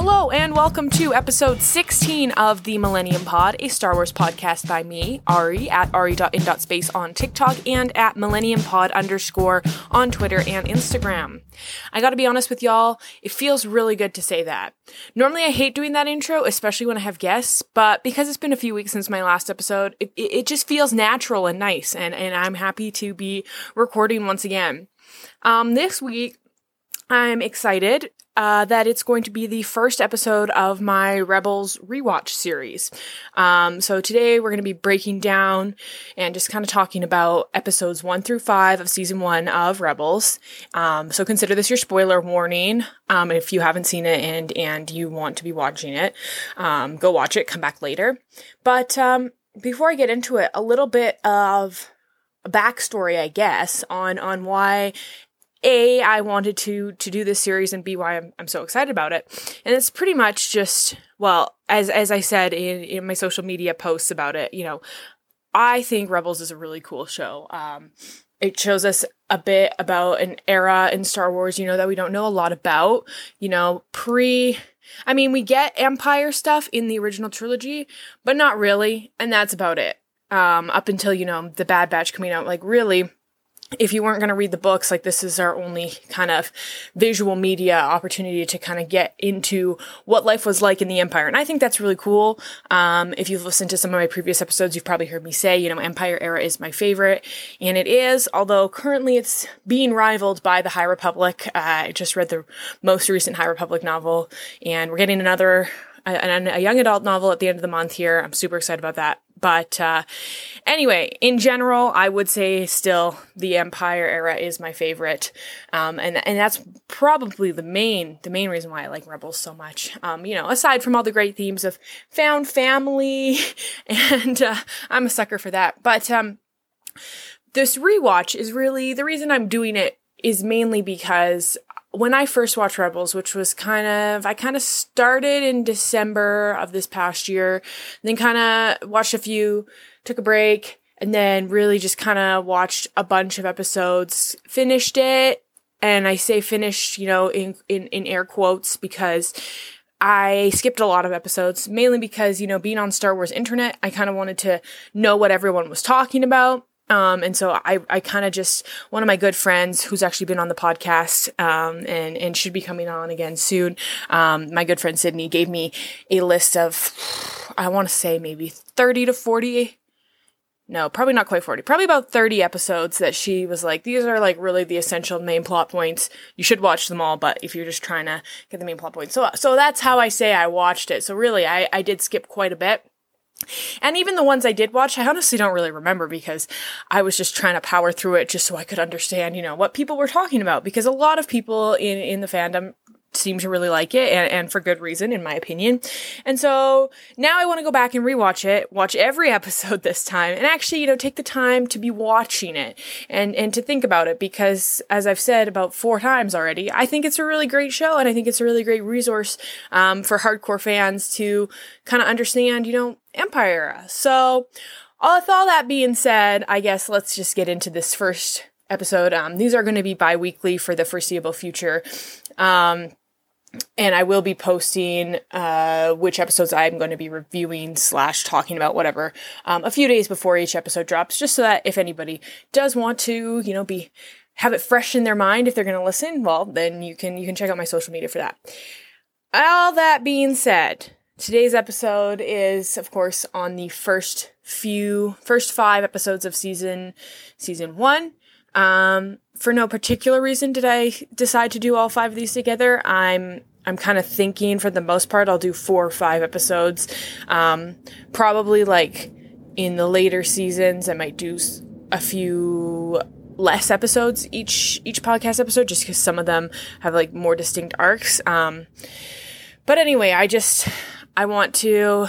Hello, and welcome to episode 16 of the Millennium Pod, a Star Wars podcast by me, Ari, at ari.in.space on TikTok and at Millennium Pod underscore on Twitter and Instagram. I gotta be honest with y'all, it feels really good to say that. Normally I hate doing that intro, especially when I have guests, but because it's been a few weeks since my last episode, it, it just feels natural and nice, and, and I'm happy to be recording once again. Um, this week, I'm excited uh, that it's going to be the first episode of my Rebels rewatch series. Um, so today we're going to be breaking down and just kind of talking about episodes one through five of season one of Rebels. Um, so consider this your spoiler warning. Um, if you haven't seen it and and you want to be watching it, um, go watch it. Come back later. But um, before I get into it, a little bit of a backstory, I guess, on on why a I wanted to to do this series and B why I'm I'm so excited about it. And it's pretty much just well, as as I said in, in my social media posts about it, you know, I think Rebels is a really cool show. Um it shows us a bit about an era in Star Wars, you know, that we don't know a lot about. You know, pre I mean, we get Empire stuff in the original trilogy, but not really, and that's about it. Um, up until, you know, the Bad Batch coming out, like really if you weren't going to read the books, like this is our only kind of visual media opportunity to kind of get into what life was like in the Empire. And I think that's really cool. Um, if you've listened to some of my previous episodes, you've probably heard me say, you know, Empire era is my favorite. And it is, although currently it's being rivaled by the High Republic. Uh, I just read the most recent High Republic novel and we're getting another a, a, young adult novel at the end of the month here. I'm super excited about that. But uh, anyway, in general, I would say still the Empire era is my favorite, um, and and that's probably the main the main reason why I like Rebels so much. Um, you know, aside from all the great themes of found family, and uh, I'm a sucker for that. But um, this rewatch is really the reason I'm doing it is mainly because when I first watched Rebels, which was kind of, I kind of started in December of this past year, then kind of watched a few, took a break, and then really just kind of watched a bunch of episodes, finished it, and I say finished, you know, in, in, in air quotes because I skipped a lot of episodes, mainly because, you know, being on Star Wars internet, I kind of wanted to know what everyone was talking about. Um, and so I, I kind of just, one of my good friends who's actually been on the podcast, um, and, and should be coming on again soon. Um, my good friend Sydney gave me a list of, I want to say maybe 30 to 40. No, probably not quite 40. Probably about 30 episodes that she was like, these are like really the essential main plot points. You should watch them all, but if you're just trying to get the main plot points. So, so that's how I say I watched it. So really, I, I did skip quite a bit. And even the ones I did watch, I honestly don't really remember because I was just trying to power through it just so I could understand, you know, what people were talking about. Because a lot of people in, in the fandom seem to really like it and, and for good reason in my opinion and so now i want to go back and rewatch it watch every episode this time and actually you know take the time to be watching it and and to think about it because as i've said about four times already i think it's a really great show and i think it's a really great resource um, for hardcore fans to kind of understand you know empire so with all that being said i guess let's just get into this first episode. Um, these are going to be bi-weekly for the foreseeable future. Um, and I will be posting uh, which episodes I'm going to be reviewing slash talking about whatever um, a few days before each episode drops, just so that if anybody does want to, you know, be have it fresh in their mind if they're going to listen, well, then you can you can check out my social media for that. All that being said, today's episode is of course on the first few first five episodes of season season one. Um, for no particular reason did I decide to do all five of these together. I'm I'm kind of thinking for the most part I'll do four or five episodes. Um, probably like in the later seasons I might do a few less episodes each each podcast episode just because some of them have like more distinct arcs. Um, but anyway, I just I want to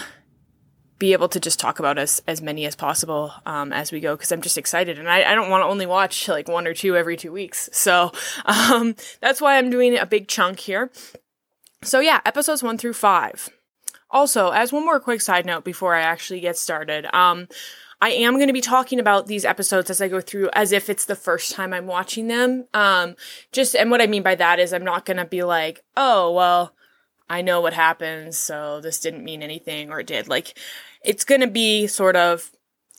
be able to just talk about as as many as possible um, as we go because I'm just excited and I, I don't want to only watch like one or two every two weeks. So um, that's why I'm doing a big chunk here. So yeah, episodes one through five. Also, as one more quick side note before I actually get started, um, I am going to be talking about these episodes as I go through as if it's the first time I'm watching them. Um, just, and what I mean by that is I'm not going to be like, oh, well, I know what happens, so this didn't mean anything, or it did. Like, it's gonna be sort of,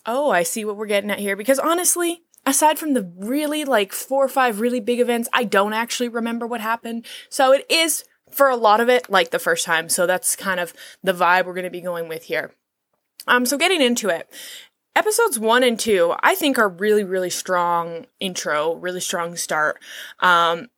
oh, I see what we're getting at here. Because honestly, aside from the really like four or five really big events, I don't actually remember what happened. So it is for a lot of it like the first time. So that's kind of the vibe we're gonna be going with here. Um, so getting into it. Episodes one and two, I think, are really, really strong intro, really strong start. Um,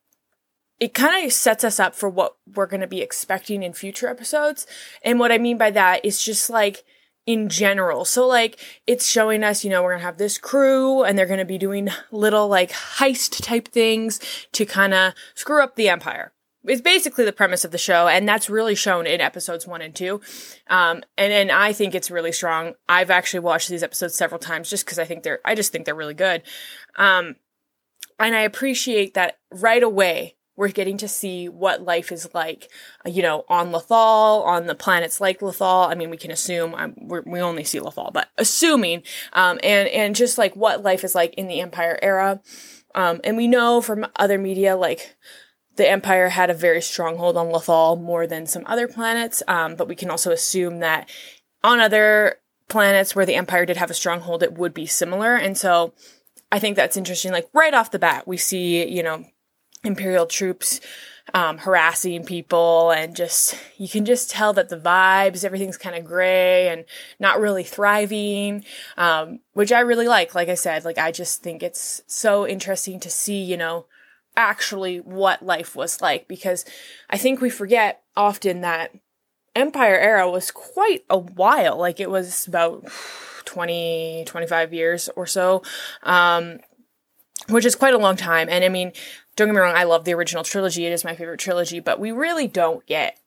it kind of sets us up for what we're going to be expecting in future episodes. And what I mean by that is just like in general. So like it's showing us, you know, we're going to have this crew and they're going to be doing little like heist type things to kind of screw up the empire. It's basically the premise of the show, and that's really shown in episodes one and two. Um, and I think it's really strong. I've actually watched these episodes several times just because I think they're, I just think they're really good. Um, and I appreciate that right away we're getting to see what life is like, uh, you know, on Lothal, on the planets like Lothal. I mean, we can assume um, we only see Lothal, but assuming, um, and and just like what life is like in the Empire era. Um, and we know from other media, like the Empire had a very strong hold on Lothal more than some other planets. Um, but we can also assume that on other planets where the Empire did have a stronghold, it would be similar. And so I think that's interesting. Like right off the bat, we see, you know, imperial troops um, harassing people and just you can just tell that the vibes everything's kind of gray and not really thriving um, which i really like. Like i said like i just think it's so interesting to see you know actually what life was like because i think we forget often that empire era was quite a while. Like it was about 20 25 years or so um, which is quite a long time. And i mean don't get me wrong, I love the original trilogy. It is my favorite trilogy, but we really don't get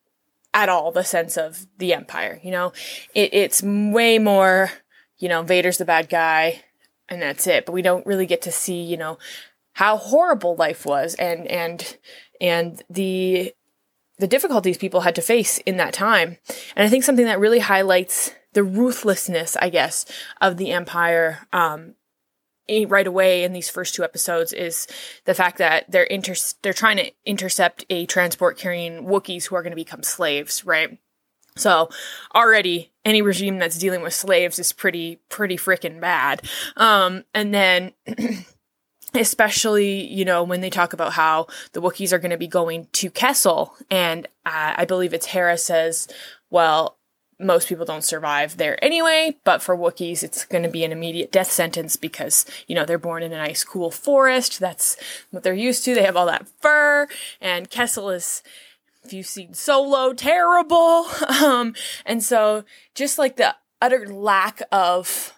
at all the sense of the Empire. You know, it, it's way more, you know, Vader's the bad guy and that's it. But we don't really get to see, you know, how horrible life was and, and, and the, the difficulties people had to face in that time. And I think something that really highlights the ruthlessness, I guess, of the Empire, um, right away in these first two episodes is the fact that they're inter- they're trying to intercept a transport carrying Wookiees who are going to become slaves, right? So already any regime that's dealing with slaves is pretty pretty freaking bad. Um, and then especially you know when they talk about how the Wookiees are going to be going to Kessel, and uh, I believe it's Hera says, well most people don't survive there anyway, but for Wookiees, it's going to be an immediate death sentence because, you know, they're born in a nice, cool forest. That's what they're used to. They have all that fur, and Kessel is, if you've seen Solo, terrible. Um, and so just like the utter lack of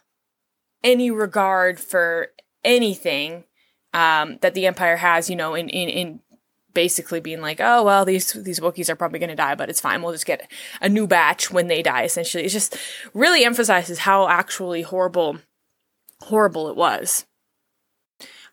any regard for anything um, that the Empire has, you know, in, in, in basically being like, oh well, these these Wookiees are probably going to die, but it's fine. We'll just get a new batch when they die. Essentially, it just really emphasizes how actually horrible, horrible it was.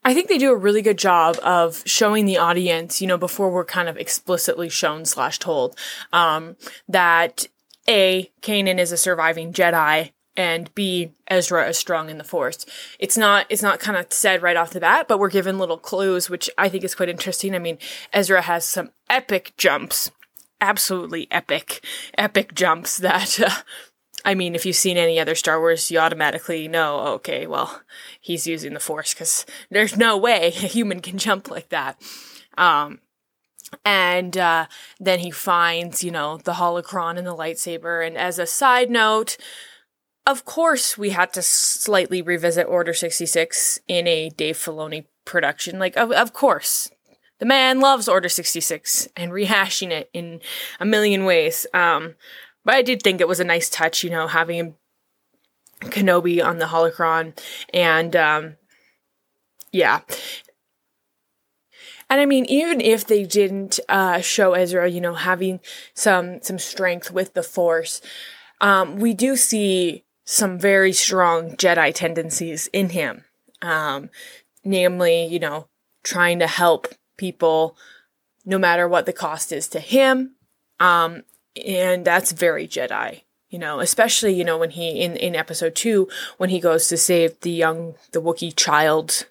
I think they do a really good job of showing the audience, you know, before we're kind of explicitly shown slash told, um, that A, Kanan is a surviving Jedi, and B, Ezra is strong in the Force. It's not it's not kind of said right off the bat, but we're given little clues, which I think is quite interesting. I mean, Ezra has some epic jumps, absolutely epic, epic jumps that. Uh, I mean, if you've seen any other Star Wars, you automatically know, okay, well, he's using the Force because there's no way a human can jump like that. Um, and uh, then he finds, you know, the holocron and the lightsaber. And as a side note, of course, we had to slightly revisit Order 66 in a Dave Filoni production. Like, of, of course. The man loves Order 66 and rehashing it in a million ways. Um, but I did think it was a nice touch, you know, having Kenobi on the holocron. And, um, yeah. And I mean, even if they didn't uh, show Ezra, you know, having some some strength with the Force, um, we do see some very strong Jedi tendencies in him. Um, namely, you know, trying to help people no matter what the cost is to him. Um, and that's very Jedi, you know, especially, you know, when he, in, in episode two, when he goes to save the young, the Wookiee child,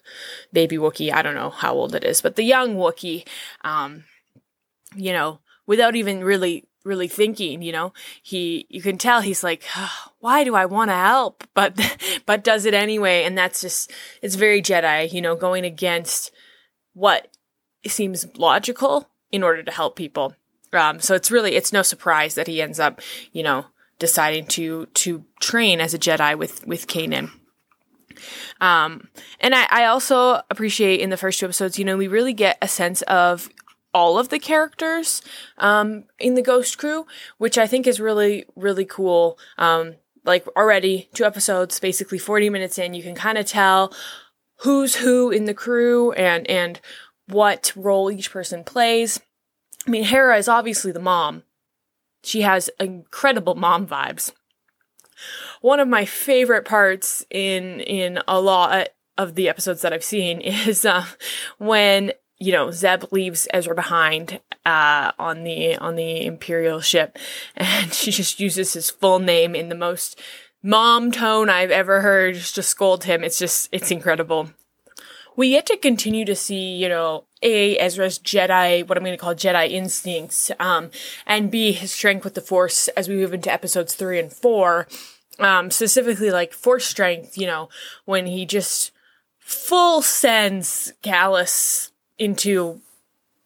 baby Wookiee, I don't know how old it is, but the young Wookiee, um, you know, without even really really thinking, you know. He you can tell he's like, "Why do I want to help?" but but does it anyway, and that's just it's very Jedi, you know, going against what seems logical in order to help people. Um, so it's really it's no surprise that he ends up, you know, deciding to to train as a Jedi with with Kanan. Um, and I, I also appreciate in the first two episodes, you know, we really get a sense of all of the characters um, in the Ghost Crew, which I think is really, really cool. Um, like already two episodes, basically 40 minutes in, you can kind of tell who's who in the crew and, and what role each person plays. I mean, Hera is obviously the mom. She has incredible mom vibes. One of my favorite parts in in a lot of the episodes that I've seen is uh, when you know Zeb leaves Ezra behind uh, on the on the Imperial ship, and she just uses his full name in the most mom tone I've ever heard just to scold him. It's just it's incredible. We get to continue to see, you know, A, Ezra's Jedi, what I'm going to call Jedi instincts, um, and B, his strength with the Force as we move into episodes three and four. Um, specifically like Force strength, you know, when he just full sends Kallus into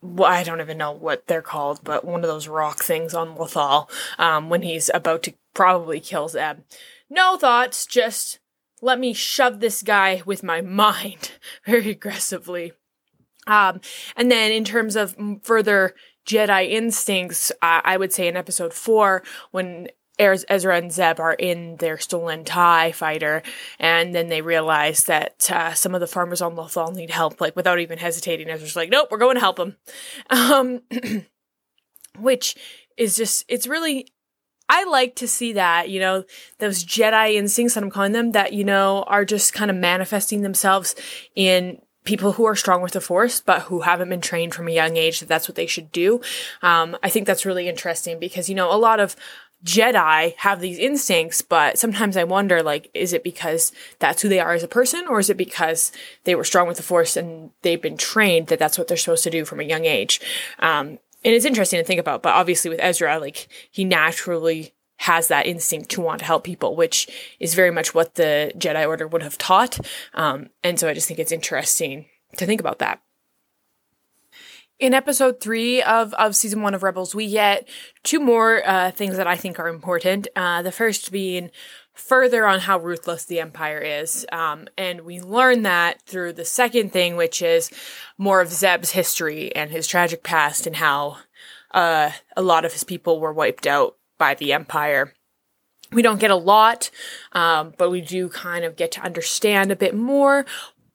well, I don't even know what they're called, but one of those rock things on Lothal um, when he's about to probably kill Zeb. No thoughts, just let me shove this guy with my mind very aggressively. Um, and then in terms of further Jedi instincts, uh, I would say in episode four, when Ezra and Zeb are in their stolen TIE fighter, and then they realize that uh, some of the farmers on Lothal need help, like without even hesitating. Ezra's like, nope, we're going to help them. Um, which is just, it's really, I like to see that, you know, those Jedi instincts that I'm calling them that, you know, are just kind of manifesting themselves in people who are strong with the force but who haven't been trained from a young age that that's what they should do um, i think that's really interesting because you know a lot of Jedi have these instincts, but sometimes I wonder, like, is it because that's who they are as a person, or is it because they were strong with the Force and they've been trained that that's what they're supposed to do from a young age? Um, and it's interesting to think about, but obviously with Ezra, like, he naturally has that instinct to want to help people, which is very much what the Jedi Order would have taught. Um, and so I just think it's interesting to think about that. In episode three of, of season one of Rebels, we get two more uh, things that I think are important. Uh, the first being further on how ruthless the Empire is. Um, and we learn that through the second thing, which is more of Zeb's history and his tragic past and how uh, a lot of his people were wiped out by the Empire. We don't get a lot, um, but we do kind of get to understand a bit more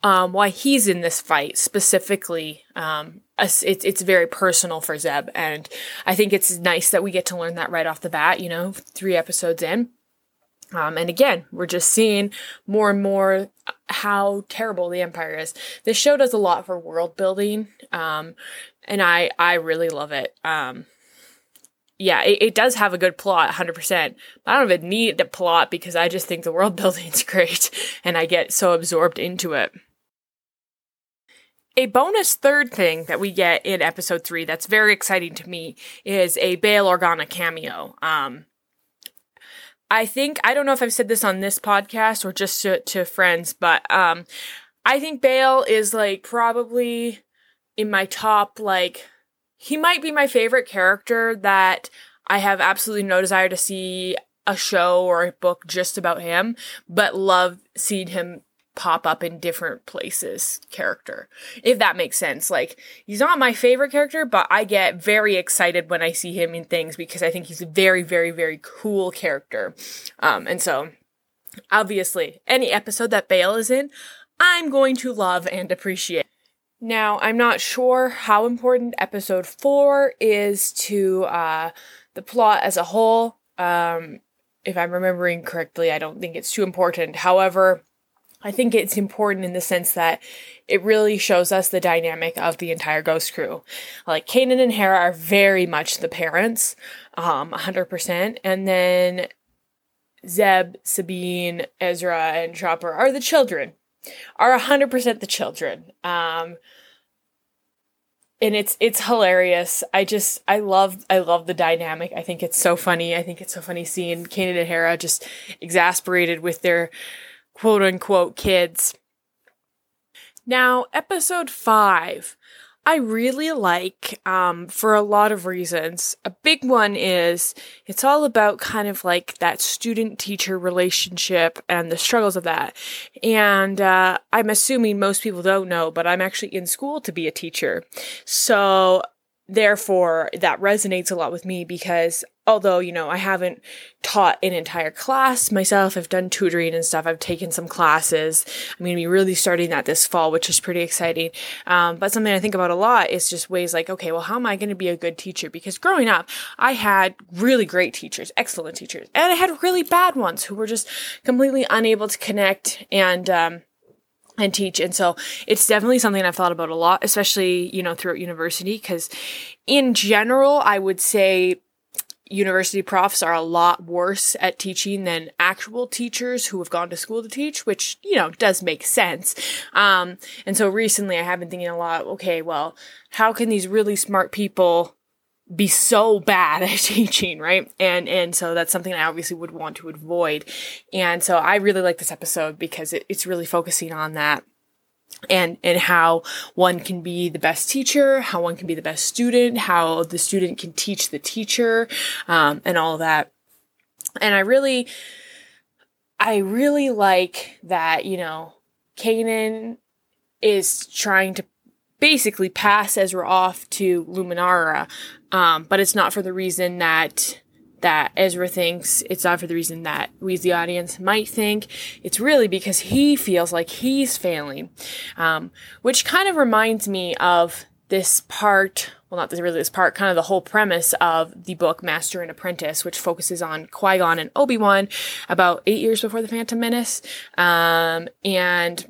um, why he's in this fight specifically. Um, it's it's very personal for Zeb, and I think it's nice that we get to learn that right off the bat. You know, three episodes in. Um, and again, we're just seeing more and more how terrible the Empire is. This show does a lot for world building, um, and I I really love it. Um, yeah, it, it, does have a good plot, 100%. I don't even need the plot because I just think the world building is great, and I get so absorbed into it. A bonus third thing that we get in episode three that's very exciting to me is a Bail Organa cameo. Um, I think I don't know if I've said this on this podcast or just to, to friends, but um, I think Bail is like probably in my top like he might be my favorite character that I have absolutely no desire to see a show or a book just about him, but love seeing him pop up in different places character. If that makes sense. Like, he's not my favorite character, but I get very excited when I see him in things because I think he's a very, very, very cool character. Um, and so, obviously, any episode that Bail is in, I'm going to love and appreciate. Now, I'm not sure how important episode four is to uh, the plot as a whole. Um, if I'm remembering correctly, I don't think it's too important. However, I think it's important in the sense that it really shows us the dynamic of the entire Ghost crew. Like Kanan and Hera are very much the parents, um, 100%. And then Zeb, Sabine, Ezra, and Chopper are the children, are 100% the children. Um, and it's it's hilarious. I just I love I love the dynamic. I think it's so funny. I think it's so funny seeing Kanan and Hera just exasperated with their quote unquote kids. Now, episode five. I really like um, for a lot of reasons. A big one is it's all about kind of like that student teacher relationship and the struggles of that. And uh, I'm assuming most people don't know, but I'm actually in school to be a teacher. So therefore that resonates a lot with me because although you know i haven't taught an entire class myself i've done tutoring and stuff i've taken some classes i'm going to be really starting that this fall which is pretty exciting um, but something i think about a lot is just ways like okay well how am i going to be a good teacher because growing up i had really great teachers excellent teachers and i had really bad ones who were just completely unable to connect and um, and teach. And so it's definitely something I've thought about a lot, especially, you know, throughout university. Cause in general, I would say university profs are a lot worse at teaching than actual teachers who have gone to school to teach, which, you know, does make sense. Um, and so recently I have been thinking a lot, okay, well, how can these really smart people be so bad at teaching, right? And and so that's something I obviously would want to avoid. And so I really like this episode because it, it's really focusing on that and and how one can be the best teacher, how one can be the best student, how the student can teach the teacher, um, and all that. And I really, I really like that. You know, Kanan is trying to basically pass Ezra off to Luminara, um, but it's not for the reason that that Ezra thinks. It's not for the reason that we as the audience might think. It's really because he feels like he's failing, um, which kind of reminds me of this part. Well, not this, really this part, kind of the whole premise of the book Master and Apprentice, which focuses on Qui Gon and Obi Wan about eight years before the Phantom Menace, um, and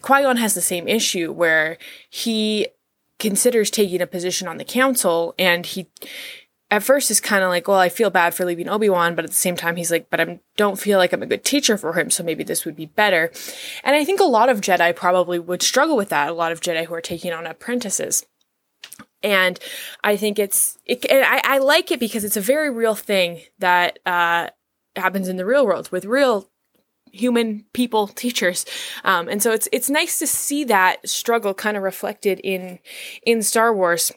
Qui Gon has the same issue where he considers taking a position on the council and he at first is kind of like, well, I feel bad for leaving Obi-Wan, but at the same time he's like, but I don't feel like I'm a good teacher for him, so maybe this would be better. And I think a lot of Jedi probably would struggle with that, a lot of Jedi who are taking on apprentices. And I think it's, it, and I, I like it because it's a very real thing that uh, happens in the real world with real human people teachers um, and so it's it's nice to see that struggle kind of reflected in in star wars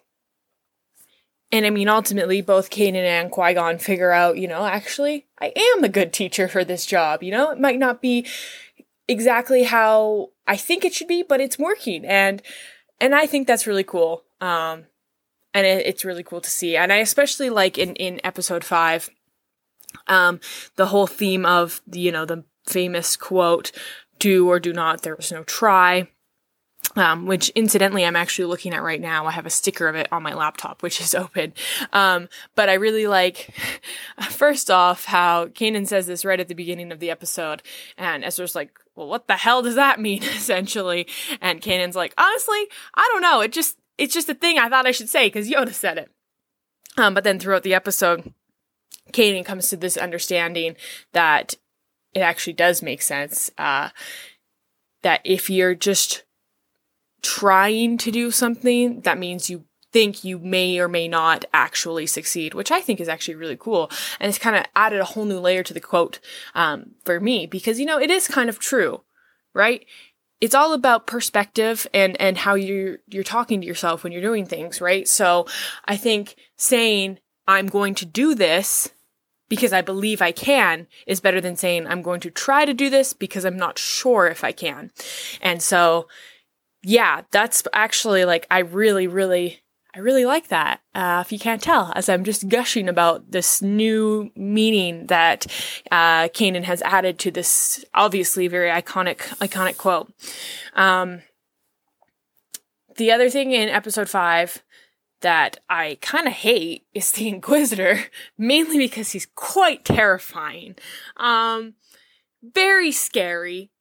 and i mean ultimately both kanan and qui-gon figure out you know actually i am a good teacher for this job you know? It might not be exactly how i think it should be but it's working. And and i think that's really cool. Um and it, it's really cool to see. And i especially like in in episode five um the whole theme of you know the famous quote, do or do not, there was no try. Um, which incidentally I'm actually looking at right now. I have a sticker of it on my laptop, which is open. Um, but I really like, first off, how Kanan says this right at the beginning of the episode, and Ezra's like, well, what the hell does that mean, essentially? And Kanan's like, honestly, I don't know. It just, it's just a thing I thought I should say because Yoda said it. Um, but then throughout the episode, Kanan comes to this understanding that it actually does make sense. Uh, that if you're just trying to do something, that means you think you may or may not actually succeed, which I think is actually really cool. And it's kind of added a whole new layer to the quote um, for me because, you know, it is kind of true, right? It's all about perspective and, and how you're, you're talking to yourself when you're doing things, right? So I think saying, I'm going to do this because I believe I can is better than saying I'm going to try to do this because I'm not sure if I can. And so, yeah, that's actually like, I really, really, I really like that. Uh, if you can't tell, as I'm just gushing about this new meaning that, uh, Kanan has added to this obviously very iconic, iconic quote. Um, the other thing in episode five that I kind of hate is the Inquisitor, mainly because he's quite terrifying. Um, very scary.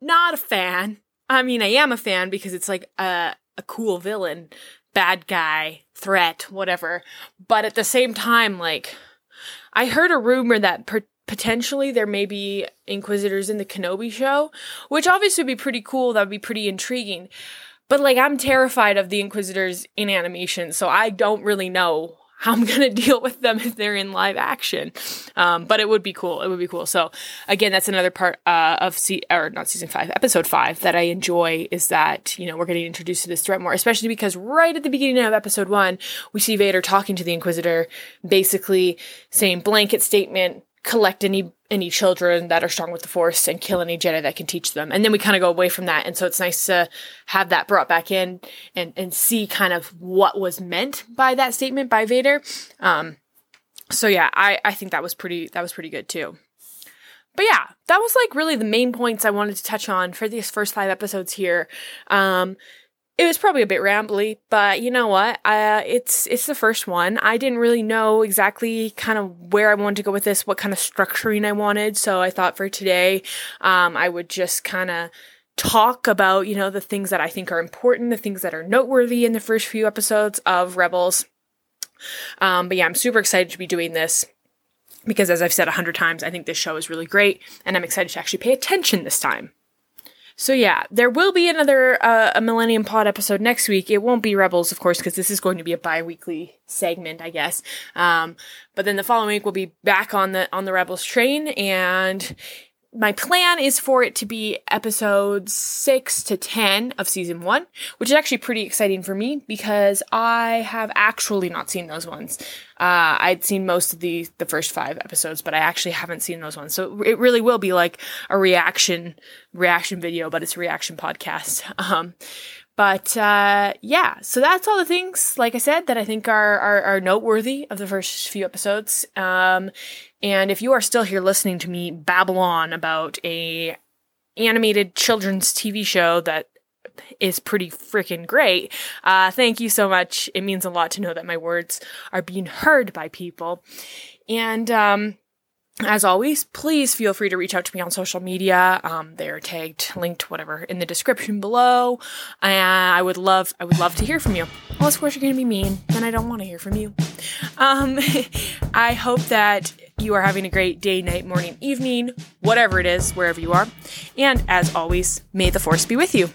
Not a fan. I mean, I am a fan because it's like a, a cool villain, bad guy, threat, whatever. But at the same time, like, I heard a rumor that per- potentially there may be Inquisitors in the Kenobi show, which obviously would be pretty cool. That would be pretty intriguing. but like I'm terrified of the Inquisitors in animation, so I don't really know how I'm gonna deal with them if they're in live action. Um, but it would be cool. It would be cool. So again, that's another part uh, of se- or not season five, episode five that I enjoy is that you know we're getting introduced to this threat more, especially because right at the beginning of episode one, we see Vader talking to the Inquisitor, basically saying blanket statement collect any any children that are strong with the force and kill any Jedi that can teach them. And then we kind of go away from that. And so it's nice to have that brought back in and and see kind of what was meant by that statement by Vader. Um so yeah, I I think that was pretty that was pretty good too. But yeah, that was like really the main points I wanted to touch on for these first 5 episodes here. Um it was probably a bit rambly, but you know what? Uh, it's it's the first one. I didn't really know exactly kind of where I wanted to go with this, what kind of structuring I wanted. So I thought for today, um, I would just kind of talk about you know the things that I think are important, the things that are noteworthy in the first few episodes of Rebels. Um, but yeah, I'm super excited to be doing this because, as I've said a hundred times, I think this show is really great, and I'm excited to actually pay attention this time. So yeah, there will be another uh, a Millennium Pod episode next week. It won't be Rebels, of course, because this is going to be a bi-weekly segment, I guess. Um, but then the following week we'll be back on the on the Rebels train, and my plan is for it to be episodes six to 10 of season one, which is actually pretty exciting for me because I have actually not seen those ones. Uh, I'd seen most of the, the first five episodes, but I actually haven't seen those ones. So it really will be like a reaction, reaction video, but it's a reaction podcast. Um, but uh, yeah, so that's all the things, like I said, that I think are are, are noteworthy of the first few episodes. Um, and if you are still here listening to me babble on about a animated children's TV show that is pretty freaking great. Uh, thank you so much. It means a lot to know that my words are being heard by people. And um, as always, please feel free to reach out to me on social media. Um, they're tagged, linked, whatever, in the description below. And I would love, I would love to hear from you. Unless, of course, you're going to be mean, then I don't want to hear from you. Um, I hope that you are having a great day, night, morning, evening, whatever it is, wherever you are. And as always, may the force be with you.